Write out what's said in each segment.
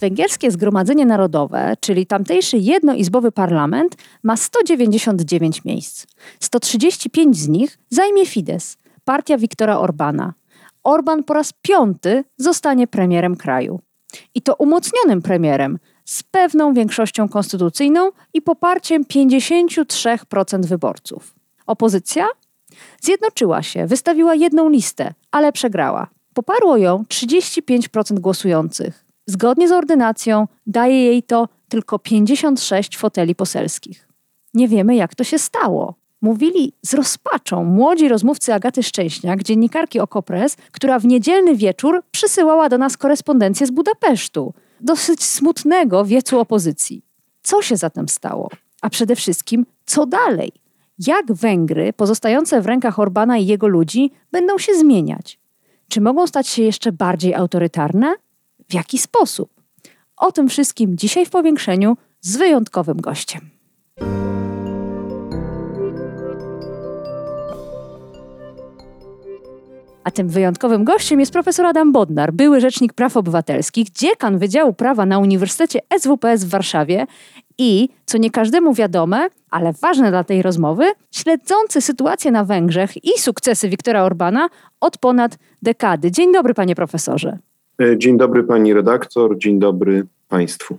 Węgierskie Zgromadzenie Narodowe, czyli tamtejszy jednoizbowy parlament, ma 199 miejsc. 135 z nich zajmie Fidesz, partia Viktora Orbana. Orban po raz piąty zostanie premierem kraju. I to umocnionym premierem, z pewną większością konstytucyjną i poparciem 53% wyborców. Opozycja zjednoczyła się, wystawiła jedną listę, ale przegrała. Poparło ją 35% głosujących. Zgodnie z ordynacją daje jej to tylko 56 foteli poselskich. Nie wiemy, jak to się stało. Mówili z rozpaczą młodzi rozmówcy Agaty Szczęśniak, dziennikarki Okopres, która w niedzielny wieczór przysyłała do nas korespondencję z Budapesztu. Dosyć smutnego wiecu opozycji. Co się zatem stało? A przede wszystkim, co dalej? Jak Węgry, pozostające w rękach Orbana i jego ludzi, będą się zmieniać? Czy mogą stać się jeszcze bardziej autorytarne? W jaki sposób? O tym wszystkim dzisiaj w powiększeniu z wyjątkowym gościem. A tym wyjątkowym gościem jest profesor Adam Bodnar, były rzecznik praw obywatelskich, dziekan Wydziału Prawa na Uniwersytecie SWPS w Warszawie i, co nie każdemu wiadome, ale ważne dla tej rozmowy, śledzący sytuację na Węgrzech i sukcesy Viktora Orbana od ponad dekady. Dzień dobry, panie profesorze. E, dzień dobry pani redaktor, dzień dobry państwu.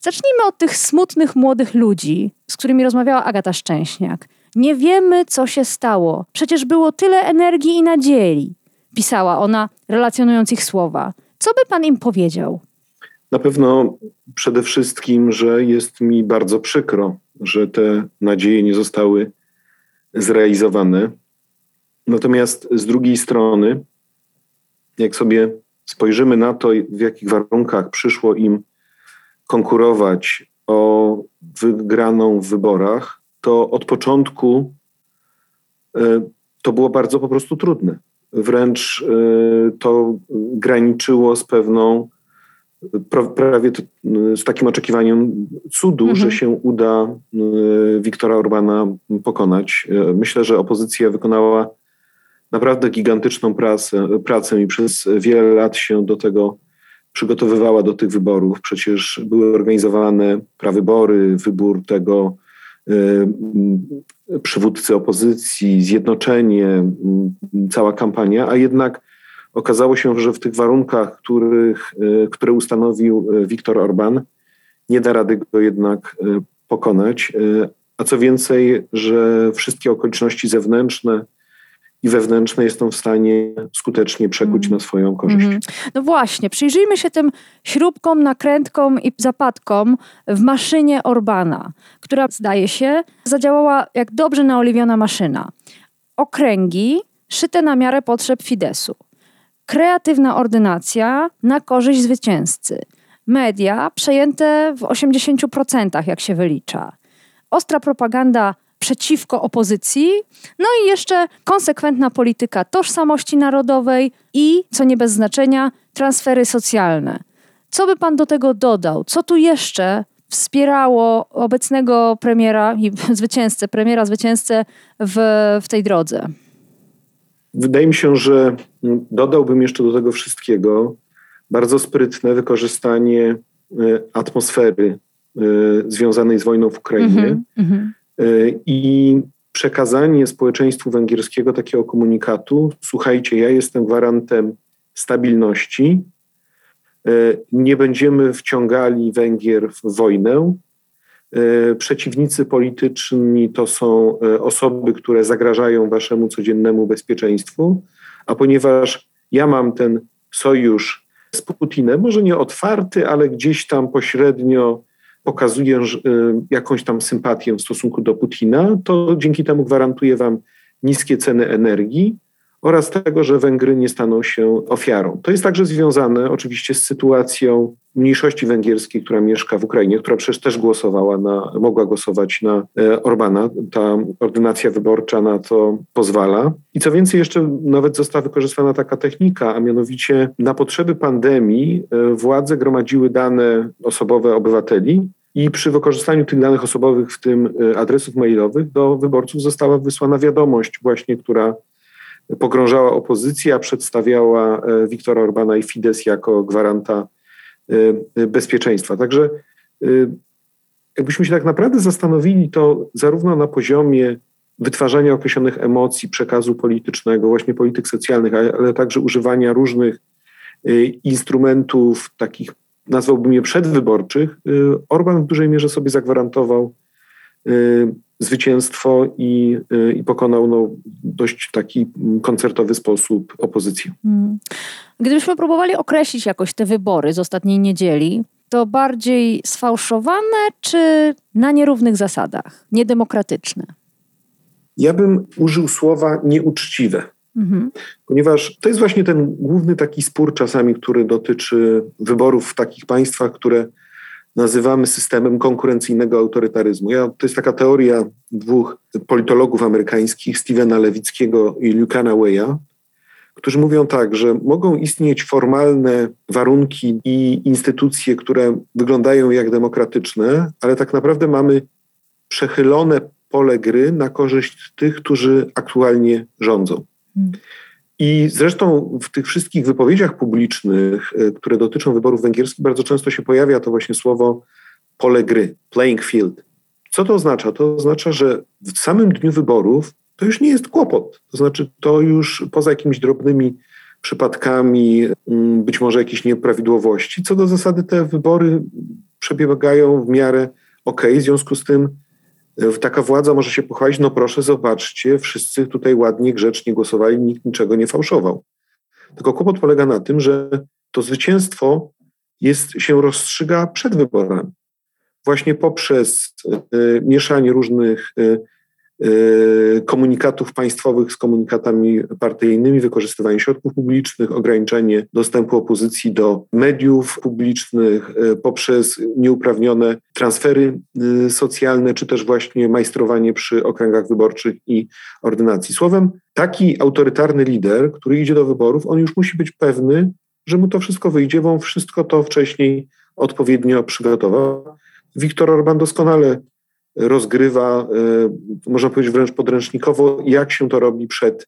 Zacznijmy od tych smutnych młodych ludzi, z którymi rozmawiała Agata Szczęśniak. Nie wiemy, co się stało. Przecież było tyle energii i nadziei, pisała ona, relacjonując ich słowa. Co by pan im powiedział? Na pewno przede wszystkim, że jest mi bardzo przykro, że te nadzieje nie zostały zrealizowane. Natomiast z drugiej strony, jak sobie spojrzymy na to, w jakich warunkach przyszło im konkurować o wygraną w wyborach, to od początku e, to było bardzo po prostu trudne. Wręcz e, to graniczyło z pewną, prawie z takim oczekiwaniem cudu, mhm. że się uda e, Wiktora Orbana pokonać. Myślę, że opozycja wykonała naprawdę gigantyczną pracę, pracę i przez wiele lat się do tego przygotowywała do tych wyborów. Przecież były organizowane prawybory, wybór tego y, przywódcy opozycji, zjednoczenie, y, cała kampania, a jednak okazało się, że w tych warunkach, których, y, które ustanowił Viktor Orban, nie da rady go jednak pokonać. A co więcej, że wszystkie okoliczności zewnętrzne, i wewnętrzne jest on w stanie skutecznie przekuć mm. na swoją korzyść. Mm. No właśnie, przyjrzyjmy się tym śrubkom, nakrętkom i zapadkom w maszynie Orbana, która zdaje się zadziałała jak dobrze naoliwiona maszyna. Okręgi szyte na miarę potrzeb Fidesu. Kreatywna ordynacja na korzyść zwycięzcy. Media przejęte w 80%, jak się wylicza. Ostra propaganda przeciwko opozycji, no i jeszcze konsekwentna polityka tożsamości narodowej i, co nie bez znaczenia, transfery socjalne. Co by pan do tego dodał? Co tu jeszcze wspierało obecnego premiera i zwycięzcę, premiera zwycięzcę w, w tej drodze? Wydaje mi się, że dodałbym jeszcze do tego wszystkiego bardzo sprytne wykorzystanie e, atmosfery e, związanej z wojną w Ukrainie. Mm -hmm, Y, i przekazanie społeczeństwu węgierskiego takiego komunikatu: słuchajcie, ja jestem gwarantem stabilności, y, nie będziemy wciągali Węgier w wojnę. Y, przeciwnicy polityczni to są osoby, które zagrażają waszemu codziennemu bezpieczeństwu, a ponieważ ja mam ten sojusz z Putinem, może nie otwarty, ale gdzieś tam pośrednio pokazuje y, jakąś tam sympatię w stosunku do Putina, to dzięki temu gwarantuje wam niskie ceny energii oraz tego, że Węgry nie staną się ofiarą. To jest także związane oczywiście z sytuacją mniejszości węgierskiej, która mieszka w Ukrainie, która przecież też głosowała na, mogła głosować na e, Orbana. Ta ordynacja wyborcza na to pozwala. I co więcej, jeszcze nawet została wykorzystana taka technika, a mianowicie na potrzeby pandemii e, władze gromadziły dane osobowe obywateli i przy wykorzystaniu tych danych osobowych, w tym e, adresów mailowych, do wyborców została wysłana wiadomość właśnie, która pogrążała opozycję, a przedstawiała Wiktora Orbana i Fidesz jako gwaranta bezpieczeństwa. Także jakbyśmy się tak naprawdę zastanowili, to zarówno na poziomie wytwarzania określonych emocji, przekazu politycznego, właśnie polityk socjalnych, ale także używania różnych instrumentów takich, nazwałbym je przedwyborczych, Orban w dużej mierze sobie zagwarantował zwycięstwo i, i pokonał no, dość taki koncertowy sposób opozycję. Hmm. Gdybyśmy próbowali określić jakoś te wybory z ostatniej niedzieli, to bardziej sfałszowane czy na nierównych zasadach, niedemokratyczne? Ja bym użył słowa nieuczciwe, mhm. ponieważ to jest właśnie ten główny taki spór czasami, który dotyczy wyborów w takich państwach, które nazywamy systemem konkurencyjnego autorytaryzmu. Ja, to jest taka teoria dwóch politologów amerykańskich, Stevena Lewickiego i Lucana Waya, którzy mówią tak, że mogą istnieć formalne warunki i instytucje, które wyglądają jak demokratyczne, ale tak naprawdę mamy przechylone pole gry na korzyść tych, którzy aktualnie rządzą. I zresztą w tych wszystkich wypowiedziach publicznych, e, które dotyczą wyborów węgierskich, bardzo często się pojawia to właśnie słowo pole gry, playing field. Co to oznacza? To oznacza, że w samym dniu wyborów to już nie jest kłopot. To znaczy, to już poza jakimiś drobnymi przypadkami, mm, być może jakieś nieprawidłowości, co do zasady te wybory przebiegają w miarę ok. W związku z tym taka władza może się pochwalić, no proszę, zobaczcie, wszyscy tutaj ładnie, grzecznie głosowali, nikt niczego nie fałszował. Tylko kłopot polega na tym, że to zwycięstwo jest, się rozstrzyga przed wyborami. Właśnie poprzez y, mieszanie różnych Y, komunikatów państwowych z komunikatami partyjnymi, wykorzystywanie środków publicznych, ograniczenie dostępu opozycji do mediów publicznych y, poprzez nieuprawnione transfery y, socjalne, czy też właśnie majstrowanie przy okręgach wyborczych i ordynacji. Słowem, taki autorytarny lider, który idzie do wyborów, on już musi być pewny, że mu to wszystko wyjdzie, bo on wszystko to wcześniej odpowiednio przygotował. Viktor Orban doskonale rozgrywa, e, można powiedzieć wręcz podręcznikowo, jak się to robi przed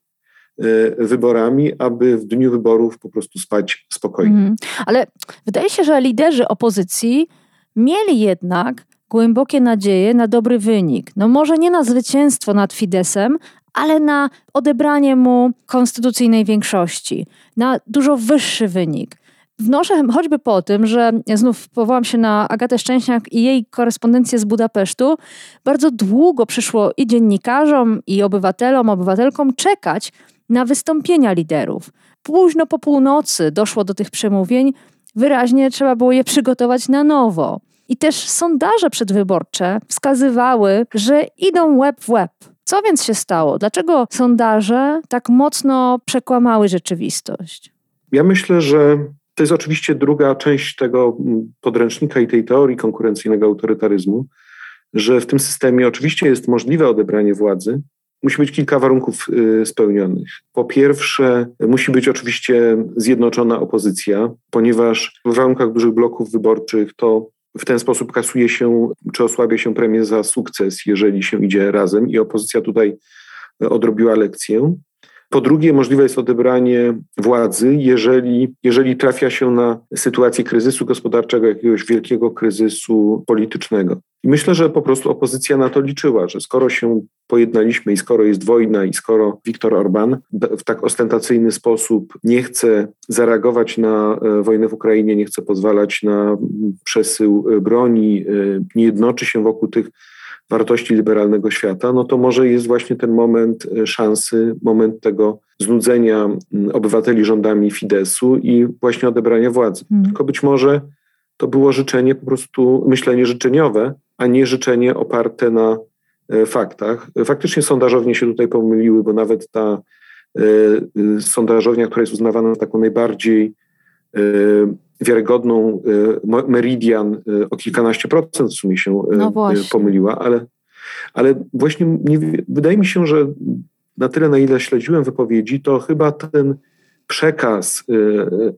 e, wyborami, aby w dniu wyborów po prostu spać spokojnie. Mm, ale wydaje się, że liderzy opozycji mieli jednak głębokie nadzieje na dobry wynik. No może nie na zwycięstwo nad Fidesem, ale na odebranie mu konstytucyjnej większości, na dużo wyższy wynik. Wnoszę choćby po tym, że znów powołam się na Agatę Szczęśniak i jej korespondencję z Budapesztu. Bardzo długo przyszło i dziennikarzom, i obywatelom, obywatelkom czekać na wystąpienia liderów. Późno po północy doszło do tych przemówień, wyraźnie trzeba było je przygotować na nowo. I też sondaże przedwyborcze wskazywały, że idą łeb w łeb. Co więc się stało? Dlaczego sondaże tak mocno przekłamały rzeczywistość? Ja myślę, że to jest oczywiście druga część tego mm, podręcznika i tej teorii konkurencyjnego autorytaryzmu, że w tym systemie oczywiście jest możliwe odebranie władzy. Musi być kilka warunków y, spełnionych. Po pierwsze, musi być oczywiście zjednoczona opozycja, ponieważ w warunkach dużych bloków wyborczych to w ten sposób kasuje się czy osłabia się premię za sukces, jeżeli się idzie razem i opozycja tutaj odrobiła lekcję. Po drugie, możliwe jest odebranie władzy, jeżeli, jeżeli trafia się na sytuację kryzysu gospodarczego, jakiegoś wielkiego kryzysu politycznego. I myślę, że po prostu opozycja na to liczyła, że skoro się pojednaliśmy i skoro jest wojna i skoro Viktor Orban w tak ostentacyjny sposób nie chce zareagować na e, wojnę w Ukrainie, nie chce pozwalać na przesył e, broni, e, nie jednoczy się wokół tych wartości liberalnego świata, no to może jest właśnie ten moment e, szansy, moment tego znudzenia obywateli rządami Fidesu i właśnie odebrania władzy. Hmm. Tylko być może to było życzenie, po prostu myślenie życzeniowe, a nie życzenie oparte na e, faktach. Faktycznie sondażownie się tutaj pomyliły, bo nawet ta e, sondażownia, która jest uznawana za taką najbardziej wiarygodną Meridian o kilkanaście procent w sumie się no pomyliła, ale, ale właśnie nie, wydaje mi się, że na tyle, na ile śledziłem wypowiedzi, to chyba ten przekaz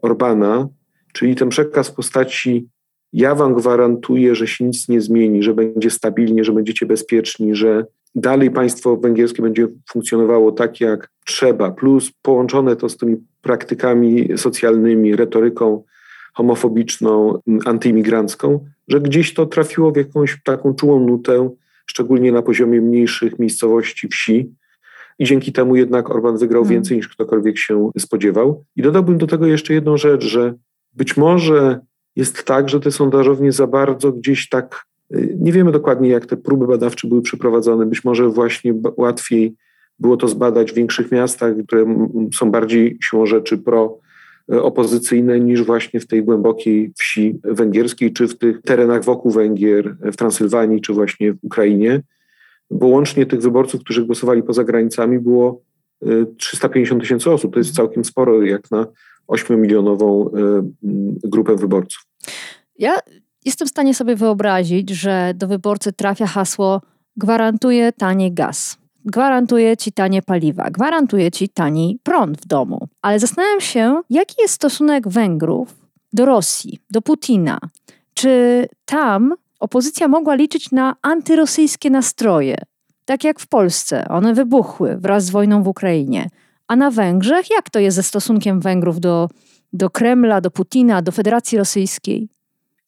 Orbana, czyli ten przekaz w postaci ja wam gwarantuję, że się nic nie zmieni, że będzie stabilnie, że będziecie bezpieczni, że dalej państwo węgierskie będzie funkcjonowało tak, jak trzeba, plus połączone to z tymi praktykami socjalnymi, retoryką homofobiczną, antyimigrancką, że gdzieś to trafiło w jakąś taką czułą nutę, szczególnie na poziomie mniejszych miejscowości, wsi. I dzięki temu jednak Orban wygrał hmm. więcej niż ktokolwiek się spodziewał. I dodałbym do tego jeszcze jedną rzecz, że być może jest tak, że te sondażownie za bardzo gdzieś tak, y, nie wiemy dokładnie jak te próby badawcze były przeprowadzone, być może właśnie łatwiej było to zbadać w większych miastach, które są bardziej siłą rzeczy pro opozycyjne niż właśnie w tej głębokiej wsi węgierskiej, czy w tych terenach wokół Węgier, w Transylwanii, czy właśnie w Ukrainie, bo łącznie tych wyborców, którzy głosowali poza granicami było 350 y, tysięcy osób. To jest całkiem sporo jak na 8-milionową grupę wyborców. Ja jestem w stanie sobie wyobrazić, że do wyborcy trafia hasło gwarantuje tani gaz. Gwarantuje ci tanie paliwa, gwarantuje ci tani prąd w domu. Ale zastanawiam się, jaki jest stosunek Węgrów do Rosji, do Putina. Czy tam opozycja mogła liczyć na antyrosyjskie nastroje, tak jak w Polsce? One wybuchły wraz z wojną w Ukrainie. A na Węgrzech, jak to jest ze stosunkiem Węgrów do, do Kremla, do Putina, do Federacji Rosyjskiej?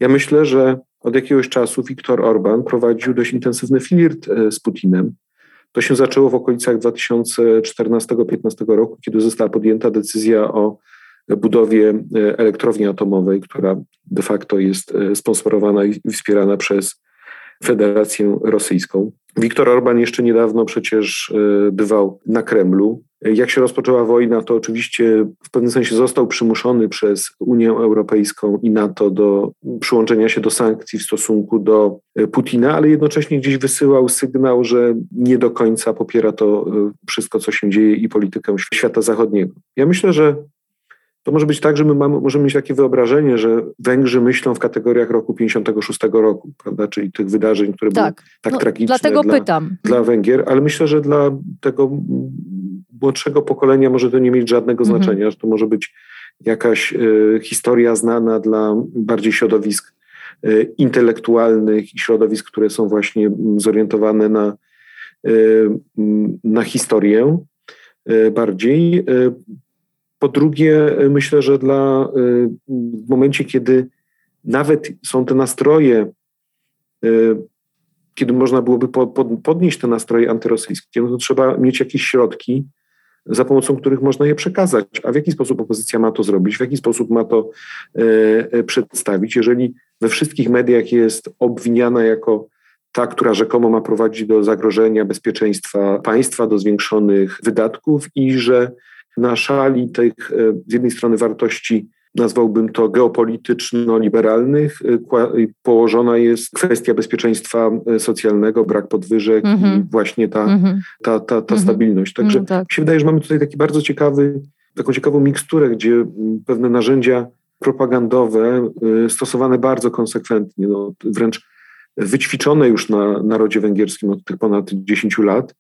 Ja myślę, że od jakiegoś czasu Viktor Orban prowadził dość intensywny flirt e, z Putinem. To się zaczęło w okolicach 2014-2015 roku, kiedy została podjęta decyzja o budowie e, elektrowni atomowej, która de facto jest e, sponsorowana i wspierana przez Federację Rosyjską. Viktor Orban jeszcze niedawno przecież bywał na Kremlu. Jak się rozpoczęła wojna, to oczywiście w pewnym sensie został przymuszony przez Unię Europejską i NATO do przyłączenia się do sankcji w stosunku do e, Putina, ale jednocześnie gdzieś wysyłał sygnał, że nie do końca popiera to e, wszystko, co się dzieje i politykę świata zachodniego. Ja myślę, że to może być tak, że my mamy, możemy mieć takie wyobrażenie, że Węgrzy myślą w kategoriach roku 56 roku, prawda? czyli tych wydarzeń, które tak. były tak no, tragiczne dlatego dla, pytam. dla Węgier, ale myślę, że dla tego młodszego pokolenia może to nie mieć żadnego mhm. znaczenia, że to może być jakaś y, historia znana dla bardziej środowisk y, intelektualnych i środowisk, które są właśnie zorientowane na, y, na historię bardziej. Po drugie, myślę, że dla w momencie, kiedy nawet są te nastroje, kiedy można byłoby podnieść te nastroje antyrosyjskie, no to trzeba mieć jakieś środki, za pomocą których można je przekazać. A w jaki sposób opozycja ma to zrobić, w jaki sposób ma to e, e, przedstawić, jeżeli we wszystkich mediach jest obwiniana jako ta, która rzekomo ma prowadzić do zagrożenia bezpieczeństwa państwa, do zwiększonych wydatków i że na szali tych e, z jednej strony wartości nazwałbym to geopolityczno-liberalnych, y, położona jest kwestia bezpieczeństwa y, socjalnego, brak podwyżek mm -hmm. i mhm. właśnie ta, mm -hmm. ta, ta, ta mm -hmm. stabilność. Także mm, tak. mi się wydaje, że mamy tutaj taki bardzo ciekawy, taką ciekawą miksturę, gdzie mm, pewne narzędzia propagandowe y, stosowane bardzo konsekwentnie, no, wręcz wyćwiczone już na narodzie węgierskim od tych ponad 10 lat,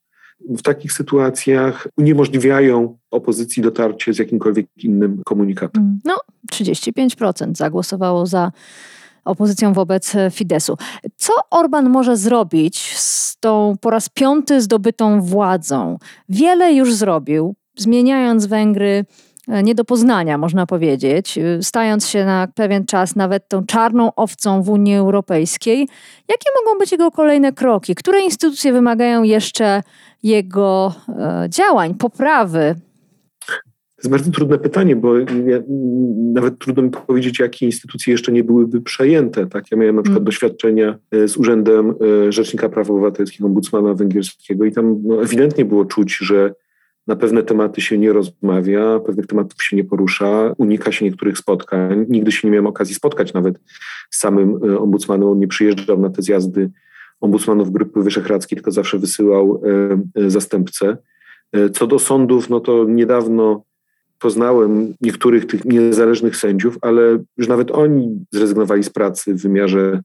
w takich sytuacjach uniemożliwiają opozycji dotarcie z jakimkolwiek innym komunikatem. Mm, no, 35% zagłosowało za opozycją wobec Fidesu. Co Orban może zrobić z tą po raz piąty zdobytą władzą? Wiele już zrobił, zmieniając Węgry nie do poznania, można powiedzieć, e, stając się na pewien czas nawet tą czarną owcą w Unii Europejskiej. Jakie mogą być jego kolejne kroki? Które instytucje wymagają jeszcze jego e, działań, poprawy? To jest bardzo trudne pytanie, bo ja, nawet trudno mi powiedzieć, jakie instytucje jeszcze nie byłyby przejęte. Tak? Ja miałem na przykład hmm. doświadczenia z Urzędem Rzecznika Praw Obywatelskich, ombudsmana węgierskiego i tam no, ewidentnie było czuć, że na pewne tematy się nie rozmawia, pewnych tematów się nie porusza, unika się niektórych spotkań. Nigdy się nie miałem okazji spotkać nawet z samym e, ombudsmanem. On nie przyjeżdżał na te zjazdy ombudsmanów Grupy Wyszehradzkiej, tylko zawsze wysyłał e, e, zastępcę. Co do sądów, no to niedawno poznałem niektórych tych niezależnych sędziów, ale już nawet oni zrezygnowali z pracy w wymiarze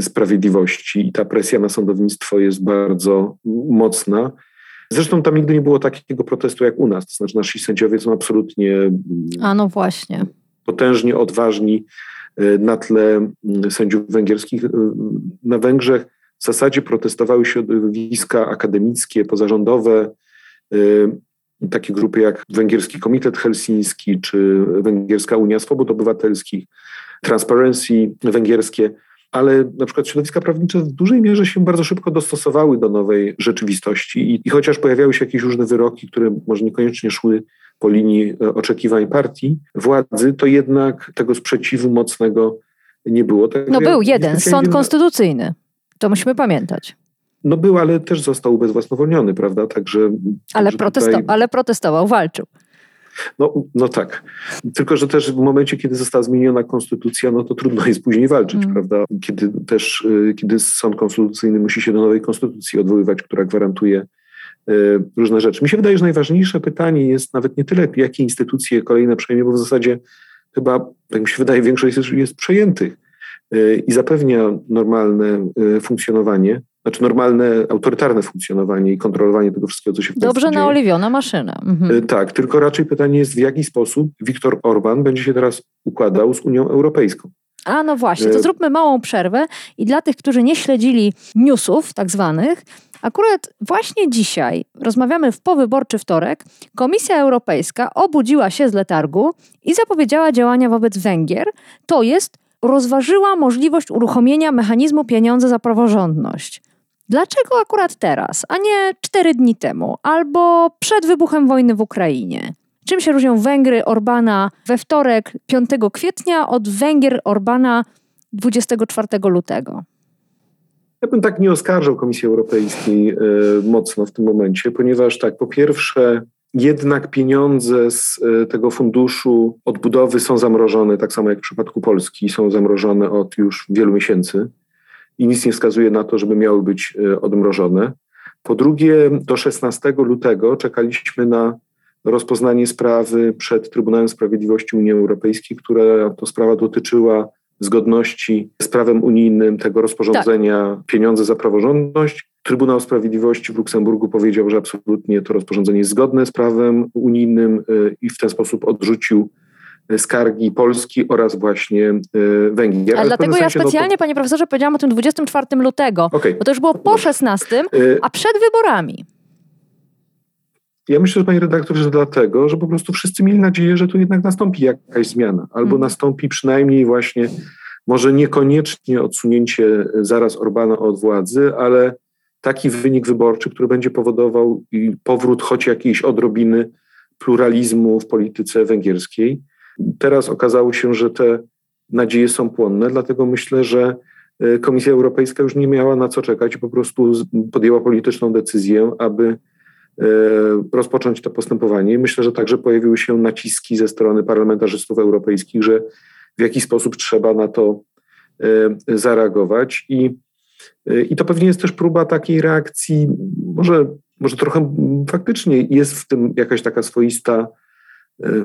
sprawiedliwości i ta presja na sądownictwo jest bardzo mocna. Zresztą tam nigdy nie było takiego protestu jak u nas. To znaczy nasi sędziowie są absolutnie A no właśnie. potężnie odważni e, na tle sędziów węgierskich. E, na Węgrzech w zasadzie protestowały środowiska akademickie, pozarządowe, takie grupy jak Węgierski Komitet Helsiński czy Węgierska Unia Swobód Obywatelskich, Transparency węgierskie ale na przykład środowiska prawnicze w dużej mierze się bardzo szybko dostosowały do nowej rzeczywistości i, i chociaż pojawiały się jakieś różne wyroki, które może niekoniecznie szły po linii e, oczekiwań partii władzy, to jednak tego sprzeciwu mocnego nie było. Tak no był jeden, sąd konstytucyjny. To musimy pamiętać. No był, ale też został ubezwłasnowolniony, prawda? Także. Ale, protesto- tutaj... ale protestował, walczył. No, no tak. Tylko, że też w momencie, kiedy została zmieniona konstytucja, no to trudno jest później walczyć, mm. prawda? Kiedy też, y, kiedy sąd konstytucyjny musi się do nowej konstytucji odwoływać, która gwarantuje y, różne rzeczy. Mi się wydaje, że najważniejsze pytanie jest nawet nie tyle, jakie instytucje kolejne przejmie, bo w zasadzie chyba, jak mi się wydaje, większość jest, jest przejętych y, i zapewnia normalne funkcjonowanie znaczy normalne, autorytarne funkcjonowanie i kontrolowanie tego wszystkiego, co się w Dobrze naoliwiona maszyna. Mhm. E, tak, tylko raczej pytanie jest, w jaki sposób Viktor Orban będzie się teraz układał z Unią Europejską. A no właśnie, to e, zróbmy małą przerwę i dla tych, którzy nie śledzili newsów tak zwanych, akurat właśnie dzisiaj, rozmawiamy w powyborczy wtorek, Komisja Europejska obudziła się z letargu i zapowiedziała działania wobec Węgier, to jest rozważyła możliwość uruchomienia mechanizmu pieniądze za praworządność. Dlaczego akurat teraz, a nie cztery dni temu, albo przed wybuchem wojny w Ukrainie? Czym się różnią Węgry Orbana we wtorek 5 kwietnia od Węgier Orbana 24 lutego? Ja bym tak nie oskarżał Komisji Europejskiej y, mocno w tym momencie, ponieważ tak, po pierwsze, jednak pieniądze z y, tego funduszu odbudowy są zamrożone, tak samo jak w przypadku Polski, są zamrożone od już wielu miesięcy i nic nie wskazuje na to, żeby miały być e, odmrożone. Po drugie, do 16 lutego czekaliśmy na rozpoznanie sprawy przed Trybunałem Sprawiedliwości Unii Europejskiej, która to sprawa dotyczyła zgodności z prawem unijnym tego rozporządzenia tak. pieniądze za praworządność. Trybunał Sprawiedliwości w Luksemburgu powiedział, że absolutnie to rozporządzenie jest zgodne z prawem unijnym e, i w ten sposób odrzucił skargi Polski oraz właśnie e, Węgier. A dlatego ja specjalnie, to... panie profesorze, powiedziałam o tym 24 lutego, okay. bo to już było po 16, e, a przed wyborami. Ja myślę, że panie redaktorze, że dlatego, że po prostu wszyscy mieli nadzieję, że tu jednak nastąpi jakaś zmiana, albo hmm. nastąpi przynajmniej właśnie, może niekoniecznie odsunięcie zaraz Orbana od władzy, ale taki wynik wyborczy, który będzie powodował powrót choć jakiejś odrobiny pluralizmu w polityce węgierskiej. Teraz okazało się, że te nadzieje są płonne, dlatego myślę, że e, Komisja Europejska już nie miała na co czekać po prostu podjęła polityczną decyzję, aby e, rozpocząć to postępowanie. Myślę, że także pojawiły się naciski ze strony parlamentarzystów europejskich, że w jaki sposób trzeba na to e, zareagować. I, i to pewnie jest też próba takiej reakcji, może, może trochę faktycznie jest w tym jakaś taka swoista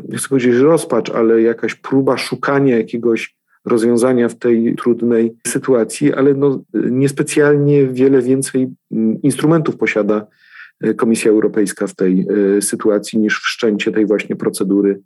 nie chcę powiedzieć rozpacz, ale jakaś próba szukania jakiegoś rozwiązania w tej trudnej sytuacji, ale no, niespecjalnie wiele więcej mm, instrumentów posiada e, Komisja Europejska w tej e, sytuacji niż wszczęcie tej właśnie procedury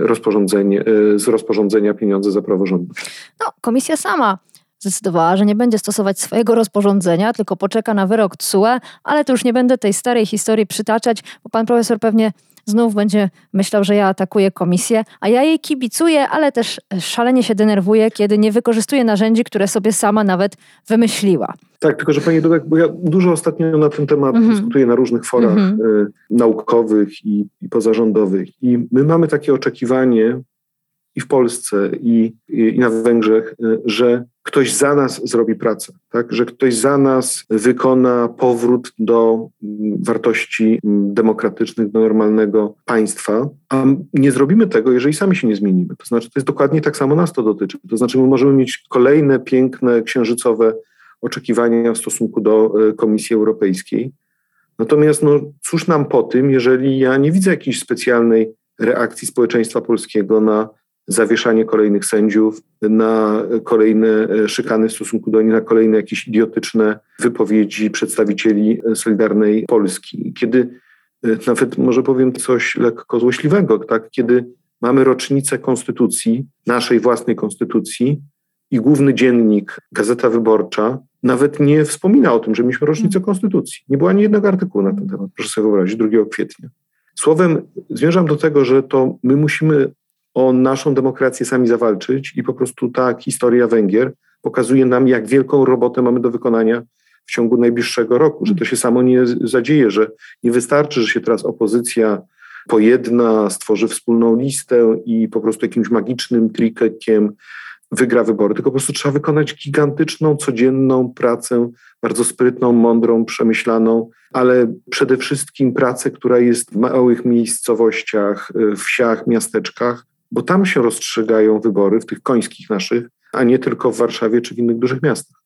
rozporządzenie, z rozporządzenia pieniądze za praworządność. No, komisja sama zdecydowała, że nie będzie stosować swojego rozporządzenia, tylko poczeka na wyrok TSUE, ale to już nie będę tej starej historii przytaczać, bo pan profesor pewnie znów będzie myślał, że ja atakuję komisję, a ja jej kibicuję, ale też szalenie się denerwuję, kiedy nie wykorzystuje narzędzi, które sobie sama nawet wymyśliła. Tak, tylko że Pani Dudek, bo ja dużo ostatnio na ten temat mm -hmm. dyskutuję na różnych forach mm -hmm. y, naukowych i, i pozarządowych i my mamy takie oczekiwanie i w Polsce, i, i, na Węgrzech, y, że ktoś za nas zrobi pracę, tak? że ktoś za nas wykona powrót do mm, wartości mm, demokratycznych, do normalnego państwa, a nie zrobimy tego, jeżeli sami się nie zmienimy. To znaczy, to jest dokładnie tak samo nas to dotyczy. To znaczy, my możemy mieć kolejne piękne, księżycowe oczekiwania w stosunku do y, Komisji Europejskiej. Natomiast no, cóż nam po tym, jeżeli ja nie widzę jakiejś specjalnej reakcji społeczeństwa polskiego na zawieszanie kolejnych sędziów, na kolejne e, szykany w stosunku do nich, na kolejne jakieś idiotyczne wypowiedzi przedstawicieli Solidarnej Polski. Kiedy e, nawet może powiem coś lekko złośliwego, tak? kiedy mamy rocznicę konstytucji, naszej własnej konstytucji i główny dziennik, Gazeta Wyborcza, nawet nie wspomina o tym, że mieliśmy rocznicę konstytucji. Nie było ani jednego artykułu na ten temat, proszę sobie wyobrazić, 2 kwietnia. Słowem, zmierzam do tego, że to my musimy o naszą demokrację sami zawalczyć i po prostu ta historia Węgier pokazuje nam, jak wielką robotę mamy do wykonania w ciągu najbliższego roku, że to się samo nie zadzieje, że nie wystarczy, że się teraz opozycja pojedna, stworzy wspólną listę i po prostu jakimś magicznym trikiem wygra wybory, tylko po prostu trzeba wykonać gigantyczną, codzienną pracę, bardzo sprytną, mądrą, przemyślaną, ale przede wszystkim pracę, która jest w małych miejscowościach, wsiach, miasteczkach, bo tam się rozstrzygają wybory, w tych końskich naszych, a nie tylko w Warszawie czy w innych dużych miastach.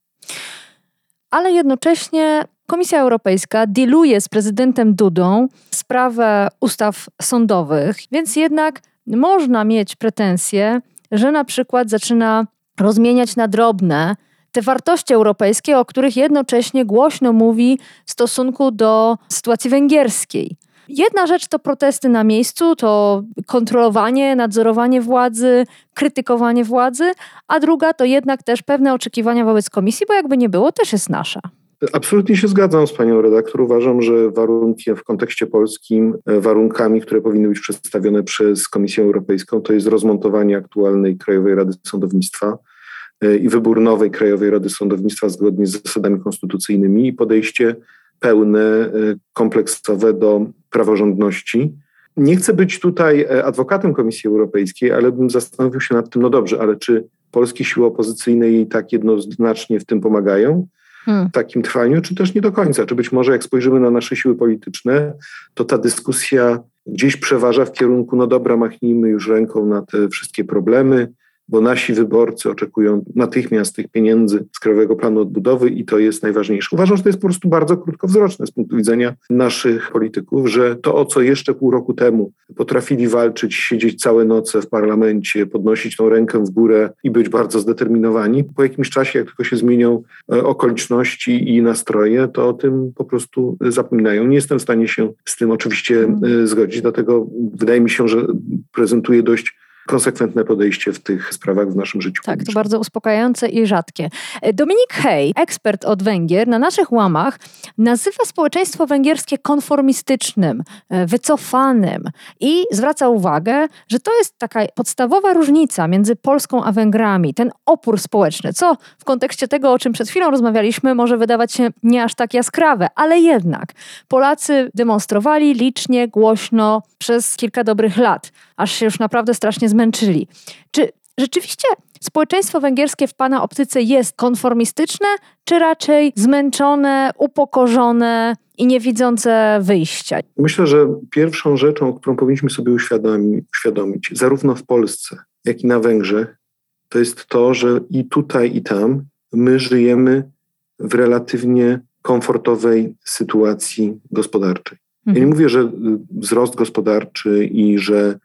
Ale jednocześnie Komisja Europejska diluje z prezydentem Dudą sprawę ustaw sądowych, więc jednak można mieć pretensje, że na przykład zaczyna rozmieniać na drobne te wartości europejskie, o których jednocześnie głośno mówi w stosunku do sytuacji węgierskiej. Jedna rzecz to protesty na miejscu, to kontrolowanie, nadzorowanie władzy, krytykowanie władzy, a druga to jednak też pewne oczekiwania wobec komisji, bo jakby nie było, też jest nasza. Absolutnie się zgadzam z panią redaktor. Uważam, że warunkiem w kontekście polskim, e, warunkami, które powinny być przedstawione przez Komisję Europejską, to jest rozmontowanie aktualnej Krajowej Rady Sądownictwa e, i wybór nowej Krajowej Rady Sądownictwa zgodnie z zasadami konstytucyjnymi i podejście pełne, e, kompleksowe do praworządności. Nie chcę być tutaj adwokatem Komisji Europejskiej, ale bym zastanowił się nad tym, no dobrze, ale czy polskie siły opozycyjne jej tak jednoznacznie w tym pomagają? hmm. takim trwaniu, czy też nie do końca. Czy być może jak spojrzymy na nasze siły polityczne, to ta dyskusja gdzieś przeważa w kierunku, no dobra, machnijmy już ręką na te wszystkie problemy, bo nasi wyborcy oczekują natychmiast tych pieniędzy z Krajowego Planu Odbudowy i to jest najważniejsze. Uważam, że to jest po prostu bardzo krótkowzroczne z punktu widzenia naszych polityków, że to, o co jeszcze pół roku temu potrafili walczyć, siedzieć całe noce w parlamencie, podnosić tą rękę w górę i być bardzo zdeterminowani, po jakimś czasie, jak tylko się zmienią e, okoliczności i nastroje, to o tym po prostu zapominają. Nie jestem w stanie się z tym oczywiście e, zgodzić, dlatego wydaje mi się, że prezentuje dość konsekwentne podejście w tych sprawach w naszym życiu. Tak, to bardzo uspokajające i rzadkie. Dominik Hej, ekspert od Węgier, na naszych łamach nazywa społeczeństwo węgierskie konformistycznym, e, wycofanym i zwraca uwagę, że to jest taka podstawowa różnica między Polską a Węgrami, ten opór społeczny, co w kontekście tego, o czym przed chwilą rozmawialiśmy, może wydawać się nie aż tak jaskrawe, ale jednak Polacy demonstrowali licznie, głośno przez kilka dobrych lat, aż się już naprawdę strasznie zmęczyli. Czy rzeczywiście społeczeństwo węgierskie w Pana optyce jest konformistyczne, czy raczej zmęczone, upokorzone i nie widzące wyjścia? Myślę, że pierwszą rzeczą, którą powinniśmy sobie uświadomić, uświadomić zarówno w Polsce, jak i na Węgrzech, to jest to, że i tutaj, i tam my żyjemy w relatywnie komfortowej sytuacji gospodarczej. Ja nie mhm. mówię, że wzrost gospodarczy i że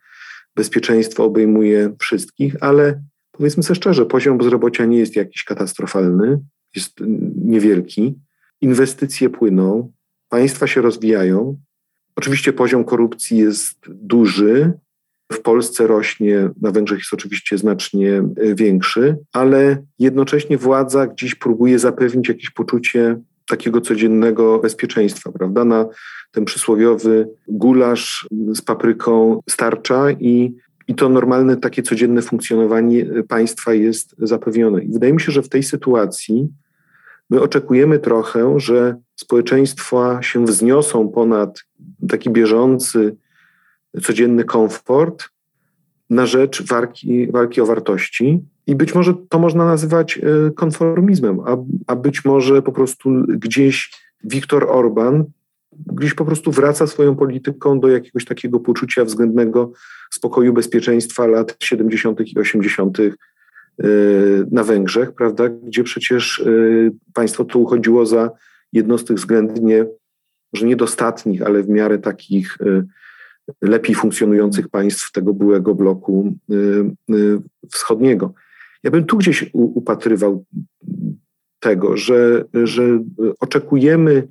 bezpieczeństwo obejmuje wszystkich, ale powiedzmy sobie szczerze, poziom bezrobocia nie jest jakiś katastrofalny, jest niewielki. Inwestycje płyną, państwa się rozwijają. Oczywiście poziom korupcji jest duży. W Polsce rośnie, na Węgrzech jest oczywiście znacznie e, większy, ale jednocześnie władza gdzieś próbuje zapewnić jakieś poczucie takiego codziennego bezpieczeństwa, prawda? Na ten przysłowiowy gulasz z papryką starcza i, i to normalne takie codzienne funkcjonowanie państwa jest zapewnione. I wydaje mi się, że w tej sytuacji my oczekujemy trochę, że społeczeństwa się wzniosą ponad taki bieżący, codzienny komfort na rzecz walki, walki o wartości. I być może to można nazywać e, konformizmem, a, a być może po prostu gdzieś Viktor Orban gdzieś po prostu wraca swoją polityką do jakiegoś takiego poczucia względnego spokoju, bezpieczeństwa lat 70. i 80. E, na Węgrzech, prawda, gdzie przecież e, państwo to uchodziło za jedno z tych względnie, może niedostatnich, ale w miarę takich lepiej funkcjonujących państw tego byłego bloku wschodniego. Ja bym tu gdzieś upatrywał tego, że, że oczekujemy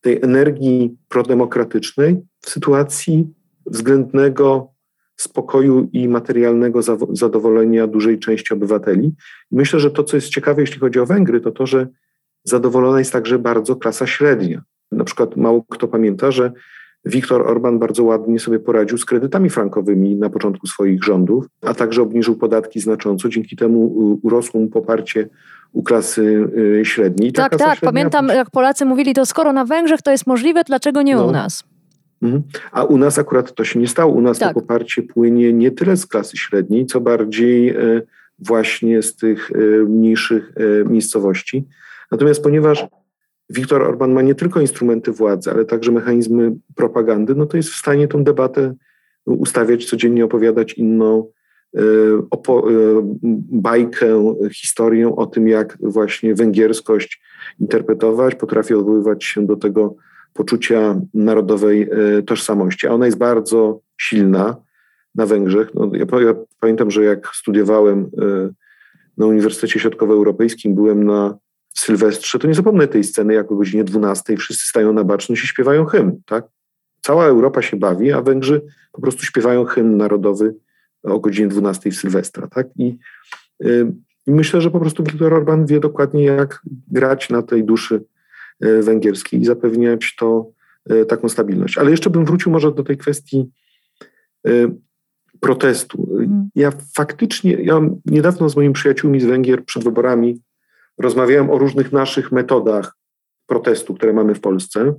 tej energii prodemokratycznej w sytuacji względnego spokoju i materialnego zadowolenia dużej części obywateli. Myślę, że to, co jest ciekawe, jeśli chodzi o Węgry, to to, że zadowolona jest także bardzo klasa średnia. Na przykład mało kto pamięta, że Viktor Orban bardzo ładnie sobie poradził z kredytami frankowymi na początku swoich rządów, a także obniżył podatki znacząco. Dzięki temu urosło mu poparcie u klasy y, średniej. Tak, tak. Średnia... Pamiętam, jak Polacy mówili, to skoro na Węgrzech to jest możliwe, dlaczego nie no. u nas? Mhm. A u nas akurat to się nie stało. U nas tak. to poparcie płynie nie tyle z klasy średniej, co bardziej e, właśnie z tych mniejszych miejscowości. Natomiast ponieważ Viktor Orban ma nie tylko instrumenty władzy, ale także mechanizmy propagandy, no to jest w stanie tą debatę ustawiać, codziennie opowiadać inną opo- bajkę, historię o tym, jak właśnie węgierskość interpretować, potrafi odwoływać się do tego poczucia narodowej e, tożsamości, a ona jest bardzo silna na Węgrzech. No, ja, ja pamiętam, że jak studiowałem e, na Uniwersytecie Środkowoeuropejskim, byłem na Sylwestrze, to nie zapomnę tej sceny, jak o godzinie 12 wszyscy stają na baczność i śpiewają hymn. Tak? Cała Europa się bawi, a Węgrzy po prostu śpiewają hymn narodowy o godzinie 12 w Sylwestra. Tak? I, y, I myślę, że po prostu Viktor Orban wie dokładnie, jak grać na tej duszy E, węgierskiej i zapewniać to e, taką stabilność. Ale jeszcze bym wrócił może do tej kwestii e, protestu. Mhm. Ja faktycznie, ja niedawno z moimi przyjaciółmi z Węgier przed wyborami rozmawiałem o różnych naszych metodach protestu, które mamy w Polsce.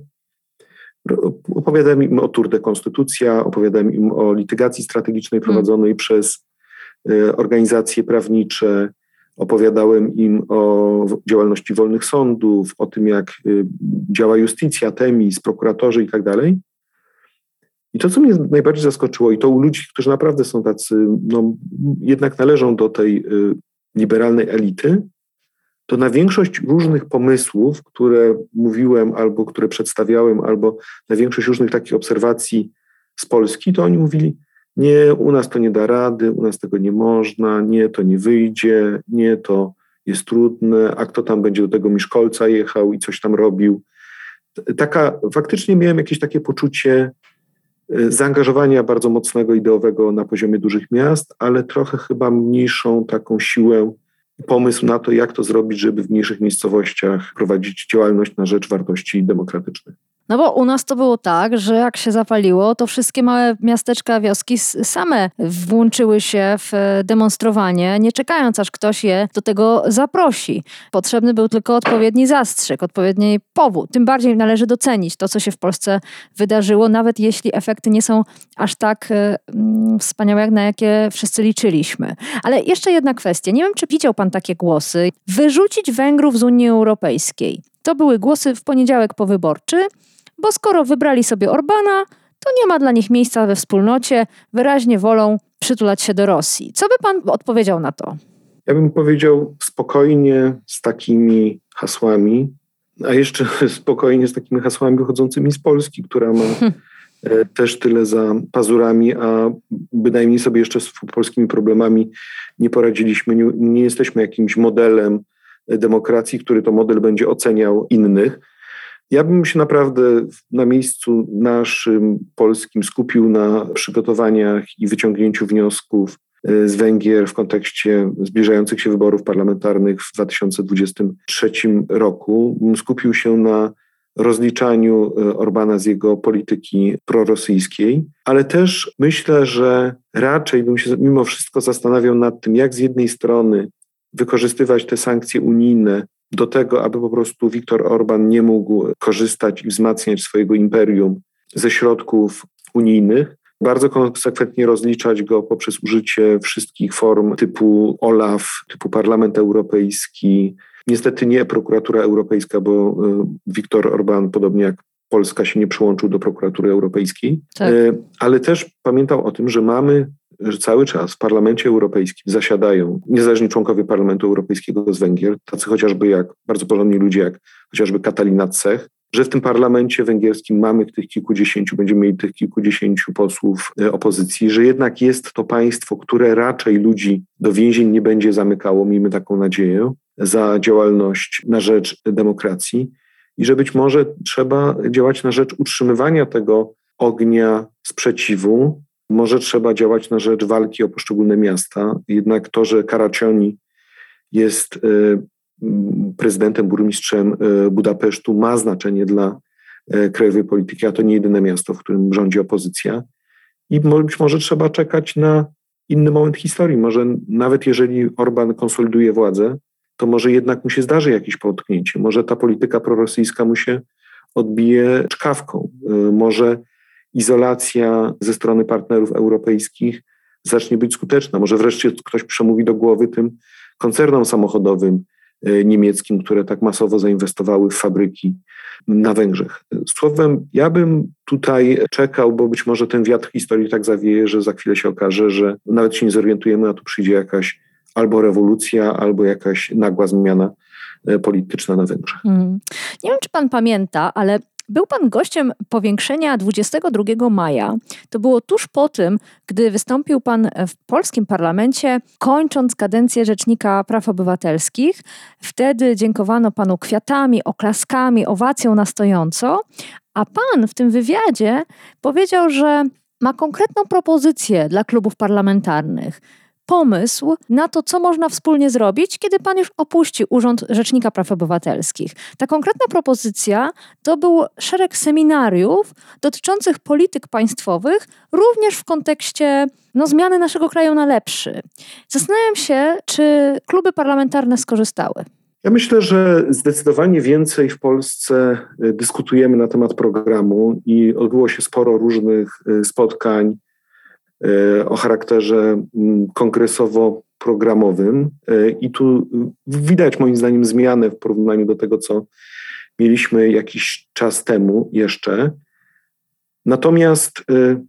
Opowiadałem im o Tour de Konstytucja, opowiadałem im o litygacji strategicznej mhm. prowadzonej przez organizacje prawnicze, Opowiadałem im o działalności wolnych sądów, o tym, jak y, działa justycja, temis, prokuratorzy i tak dalej. I to, co mnie najbardziej zaskoczyło, i to u ludzi, którzy naprawdę są tacy, no, jednak należą do tej y, liberalnej elity, to na większość różnych pomysłów, które mówiłem, albo które przedstawiałem, albo na większość różnych takich obserwacji z Polski, to oni mówili, nie, u nas to nie da rady, u nas tego nie można, nie, to nie wyjdzie, nie, to jest trudne, a kto tam będzie do tego Miszkolca jechał i coś tam robił. Taka, faktycznie miałem jakieś takie poczucie e, zaangażowania bardzo mocnego ideowego na poziomie dużych miast, ale trochę chyba mniejszą taką siłę, pomysł na to, jak to zrobić, żeby w mniejszych miejscowościach prowadzić działalność na rzecz wartości demokratycznych. No bo u nas to było tak, że jak się zapaliło, to wszystkie małe miasteczka, wioski same włączyły się w e, demonstrowanie, nie czekając aż ktoś je do tego zaprosi. Potrzebny był tylko odpowiedni zastrzyk, odpowiedni powód. Tym bardziej należy docenić to, co się w Polsce wydarzyło, nawet jeśli efekty nie są aż tak e, mm, wspaniałe, jak na jakie wszyscy liczyliśmy. Ale jeszcze jedna kwestia. Nie wiem, czy widział pan takie głosy. Wyrzucić Węgrów z Unii Europejskiej. To były głosy w poniedziałek powyborczy bo skoro wybrali sobie Orbana, to nie ma dla nich miejsca we wspólnocie, wyraźnie wolą przytulać się do Rosji. Co by pan odpowiedział na to? Ja bym powiedział spokojnie z takimi hasłami, a jeszcze spokojnie z takimi hasłami wychodzącymi z Polski, która ma e, też tyle za pazurami, a bynajmniej sobie jeszcze z polskimi problemami nie poradziliśmy. Nie, nie jesteśmy jakimś modelem demokracji, który to model będzie oceniał innych. Ja bym się naprawdę na miejscu naszym polskim skupił na przygotowaniach i wyciągnięciu wniosków e, z Węgier w kontekście zbliżających się wyborów parlamentarnych w 2023 roku. Skupił się na rozliczaniu e, Orbana z jego polityki prorosyjskiej, ale też myślę, że raczej bym się mimo wszystko zastanawiał nad tym, jak z jednej strony wykorzystywać te sankcje unijne do tego, aby po prostu Viktor Orban nie mógł korzystać i wzmacniać swojego imperium ze środków unijnych. Bardzo konsekwentnie rozliczać go poprzez użycie wszystkich form typu OLAF, typu Parlament Europejski. Niestety nie prokuratura europejska, bo Viktor Orban, podobnie jak Polska, się nie przyłączył do prokuratury europejskiej. Tak. E, ale też pamiętał o tym, że mamy że cały czas w Parlamencie Europejskim zasiadają niezależni członkowie Parlamentu Europejskiego z Węgier, tacy chociażby jak bardzo porządni ludzie, jak chociażby Katalina Cech, że w tym parlamencie węgierskim mamy tych kilkudziesięciu, będziemy mieli tych kilkudziesięciu posłów e, opozycji, że jednak jest to państwo, które raczej ludzi do więzień nie będzie zamykało, miejmy taką nadzieję, za działalność na rzecz demokracji. I że być może trzeba działać na rzecz utrzymywania tego ognia sprzeciwu, może trzeba działać na rzecz walki o poszczególne miasta. Jednak to, że Karacioni jest e, prezydentem, burmistrzem e, Budapesztu ma znaczenie dla e, krajowej polityki, a to nie jedyne miasto, w którym rządzi opozycja. I być może trzeba czekać na inny moment historii. Może nawet jeżeli Orban konsoliduje władzę, to może jednak mu się zdarzy jakieś potknięcie. Może ta polityka prorosyjska mu się odbije czkawką. Może izolacja ze strony partnerów europejskich zacznie być skuteczna. Może wreszcie ktoś przemówi do głowy tym koncernom samochodowym, E, niemieckim, które tak masowo zainwestowały w fabryki na Węgrzech. Słowem, ja bym tutaj czekał, bo być może ten wiatr historii tak zawieje, że za chwilę się okaże, że nawet się nie zorientujemy, a tu przyjdzie jakaś albo rewolucja, albo jakaś nagła zmiana e, polityczna na Węgrzech. Hmm. Nie wiem, czy pan pamięta, ale był pan gościem powiększenia 22 maja. To było tuż po tym, gdy wystąpił pan w polskim parlamencie, kończąc kadencję Rzecznika Praw Obywatelskich. Wtedy dziękowano panu kwiatami, oklaskami, owacją na stojąco, a pan w tym wywiadzie powiedział, że ma konkretną propozycję dla klubów parlamentarnych pomysł na to, co można wspólnie zrobić, kiedy pan już opuści Urząd Rzecznika Praw Obywatelskich. Ta konkretna propozycja to był szereg seminariów dotyczących polityk państwowych, również w kontekście no, zmiany naszego kraju na lepszy. Zastanawiam się, czy kluby parlamentarne skorzystały. Ja myślę, że zdecydowanie więcej w Polsce y, dyskutujemy na temat programu i odbyło się sporo różnych y, spotkań o charakterze mm, kongresowo-programowym. E, I tu widać moim zdaniem zmianę w porównaniu do tego, co mieliśmy jakiś czas temu jeszcze. Natomiast e,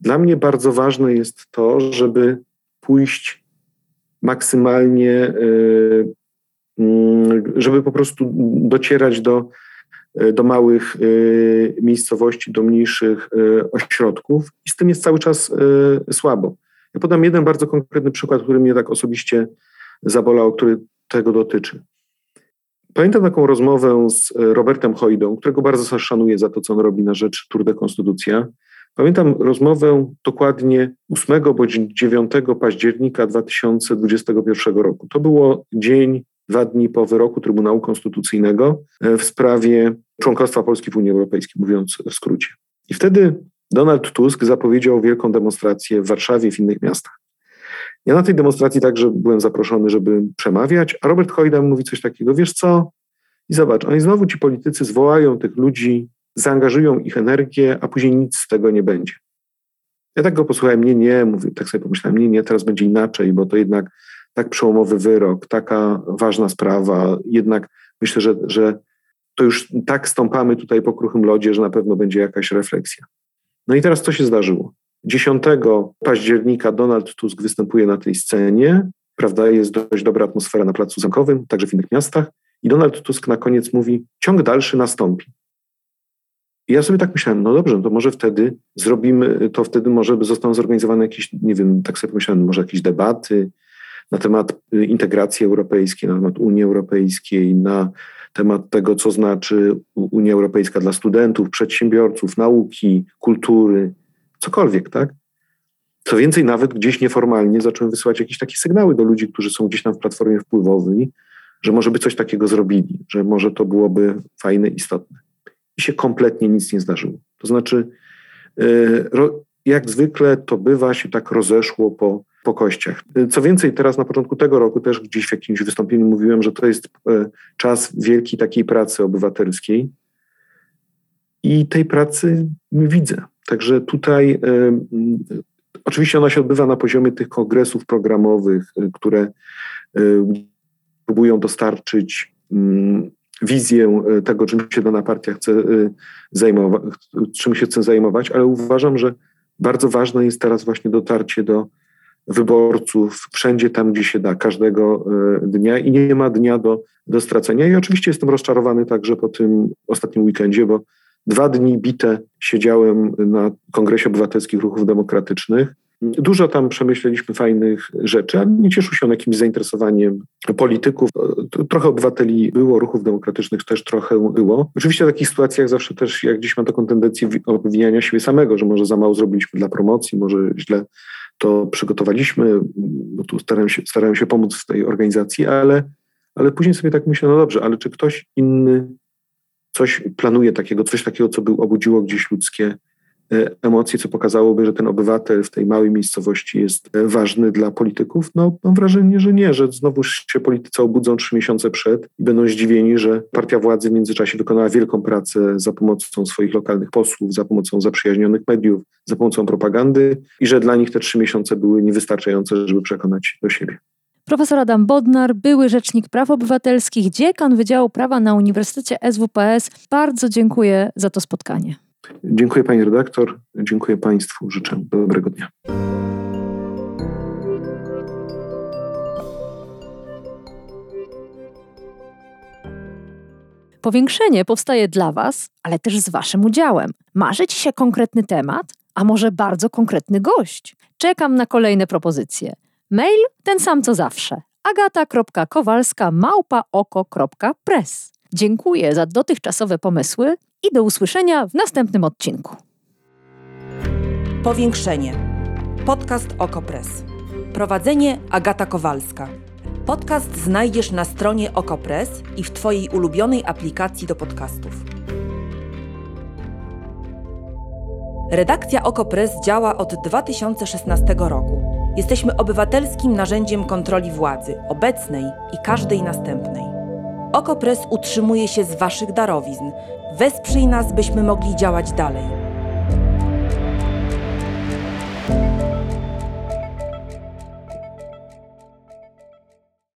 dla mnie bardzo ważne jest to, żeby pójść maksymalnie, mm, żeby po prostu docierać do E, do małych e, miejscowości, do mniejszych e, ośrodków i z tym jest cały czas słabo. Ja podam jeden bardzo konkretny przykład, który mnie tak osobiście zabolał, który tego dotyczy. Pamiętam taką rozmowę z Robertem Hojdą, którego bardzo szanuję za to, co on robi na rzecz Tour de Konstytucja. Pamiętam rozmowę dokładnie 8 bądź 9 października 2021 roku. To było dzień dwa dni po wyroku Trybunału Konstytucyjnego e, w sprawie członkostwa Polski w Unii Europejskiej, mówiąc w skrócie. I wtedy Donald Tusk zapowiedział wielką demonstrację w Warszawie, w innych miastach. Ja na tej demonstracji także byłem zaproszony, żeby przemawiać, a Robert Hojda mówi coś takiego, wiesz co? I zobacz, oni znowu ci politycy zwołają tych ludzi, zaangażują ich energię, a później nic z tego nie będzie. Ja tak go posłuchałem, nie, nie, mówię, tak sobie pomyślałem, nie, nie, teraz będzie inaczej, bo to jednak tak przełomowy wyrok, taka ważna sprawa, jednak myślę, że, że to już tak stąpamy tutaj po kruchym lodzie, że na pewno będzie jakaś refleksja. No i teraz co się zdarzyło? 10 października Donald Tusk występuje na tej scenie, prawda, jest dość dobra atmosfera na Placu Zamkowym, także w innych miastach i Donald Tusk na koniec mówi, ciąg dalszy nastąpi. I ja sobie tak myślałem, no dobrze, no to może wtedy zrobimy, to wtedy może zostaną zorganizowane jakieś, nie wiem, tak sobie pomyślałem, może jakieś debaty, na temat y, integracji europejskiej, na temat Unii Europejskiej, na temat tego, co znaczy Unia Europejska dla studentów, przedsiębiorców, nauki, kultury, cokolwiek, tak? Co więcej, nawet gdzieś nieformalnie zacząłem wysyłać jakieś takie sygnały do ludzi, którzy są gdzieś tam w platformie wpływowej, że może by coś takiego zrobili, że może to byłoby fajne, istotne. I się kompletnie nic nie zdarzyło. To znaczy, y, jak zwykle to bywa, się tak rozeszło po po kościach. Co więcej, teraz na początku tego roku też gdzieś w jakimś wystąpieniu mówiłem, że to jest e, czas wielkiej takiej pracy obywatelskiej i tej pracy widzę. Także tutaj e, oczywiście ona się odbywa na poziomie tych kongresów programowych, e, które próbują dostarczyć wizję tego, czym się dana partia chce zajmować, czym się chce zajmować, ale uważam, że bardzo ważne jest teraz właśnie dotarcie do wyborców wszędzie tam, gdzie się da, każdego e, dnia i nie ma dnia do, do stracenia. I oczywiście jestem rozczarowany także po tym ostatnim weekendzie, bo dwa dni bite siedziałem na Kongresie Obywatelskich Ruchów Demokratycznych. Dużo tam przemyśleliśmy fajnych rzeczy, a nie cieszył się on jakimś zainteresowaniem polityków. Trochę obywateli było, ruchów demokratycznych też trochę było. Oczywiście w takich sytuacjach zawsze też, jak dziś mam taką tendencję obwiniania siebie samego, że może za mało zrobiliśmy dla promocji, może źle to przygotowaliśmy, bo tu starałem się, starałem się pomóc w tej organizacji, ale, ale później sobie tak myślę, no dobrze, ale czy ktoś inny coś planuje takiego, coś takiego, co by obudziło gdzieś ludzkie e, emocje, co pokazałoby, że ten obywatel w tej małej miejscowości jest e, ważny dla polityków? No mam wrażenie, że nie, że znowu się politycy obudzą trzy miesiące przed i będą zdziwieni, że partia władzy w międzyczasie wykonała wielką pracę za pomocą swoich lokalnych posłów, za pomocą zaprzyjaźnionych mediów, za pomocą propagandy i że dla nich te trzy miesiące były niewystarczające, żeby przekonać do siebie. Profesor Adam Bodnar, były rzecznik praw obywatelskich, dziekan Wydziału Prawa na Uniwersytecie SWPS. Bardzo dziękuję za to spotkanie. Dziękuję pani redaktor, dziękuję państwu, życzę dobrego dnia. Powiększenie powstaje dla Was, ale też z Waszym udziałem. Marzy Ci się konkretny temat, a może bardzo konkretny gość? Czekam na kolejne propozycje. Mail ten sam co zawsze. agata.kowalska Dziękuję za dotychczasowe pomysły i do usłyszenia w następnym odcinku. Powiększenie. Podcast Okopres. Prowadzenie Agata Kowalska. Podcast znajdziesz na stronie Okopres i w Twojej ulubionej aplikacji do podcastów. Redakcja Okopres działa od 2016 roku. Jesteśmy obywatelskim narzędziem kontroli władzy, obecnej i każdej następnej. Okopres utrzymuje się z Waszych darowizn. Wesprzyj nas, byśmy mogli działać dalej.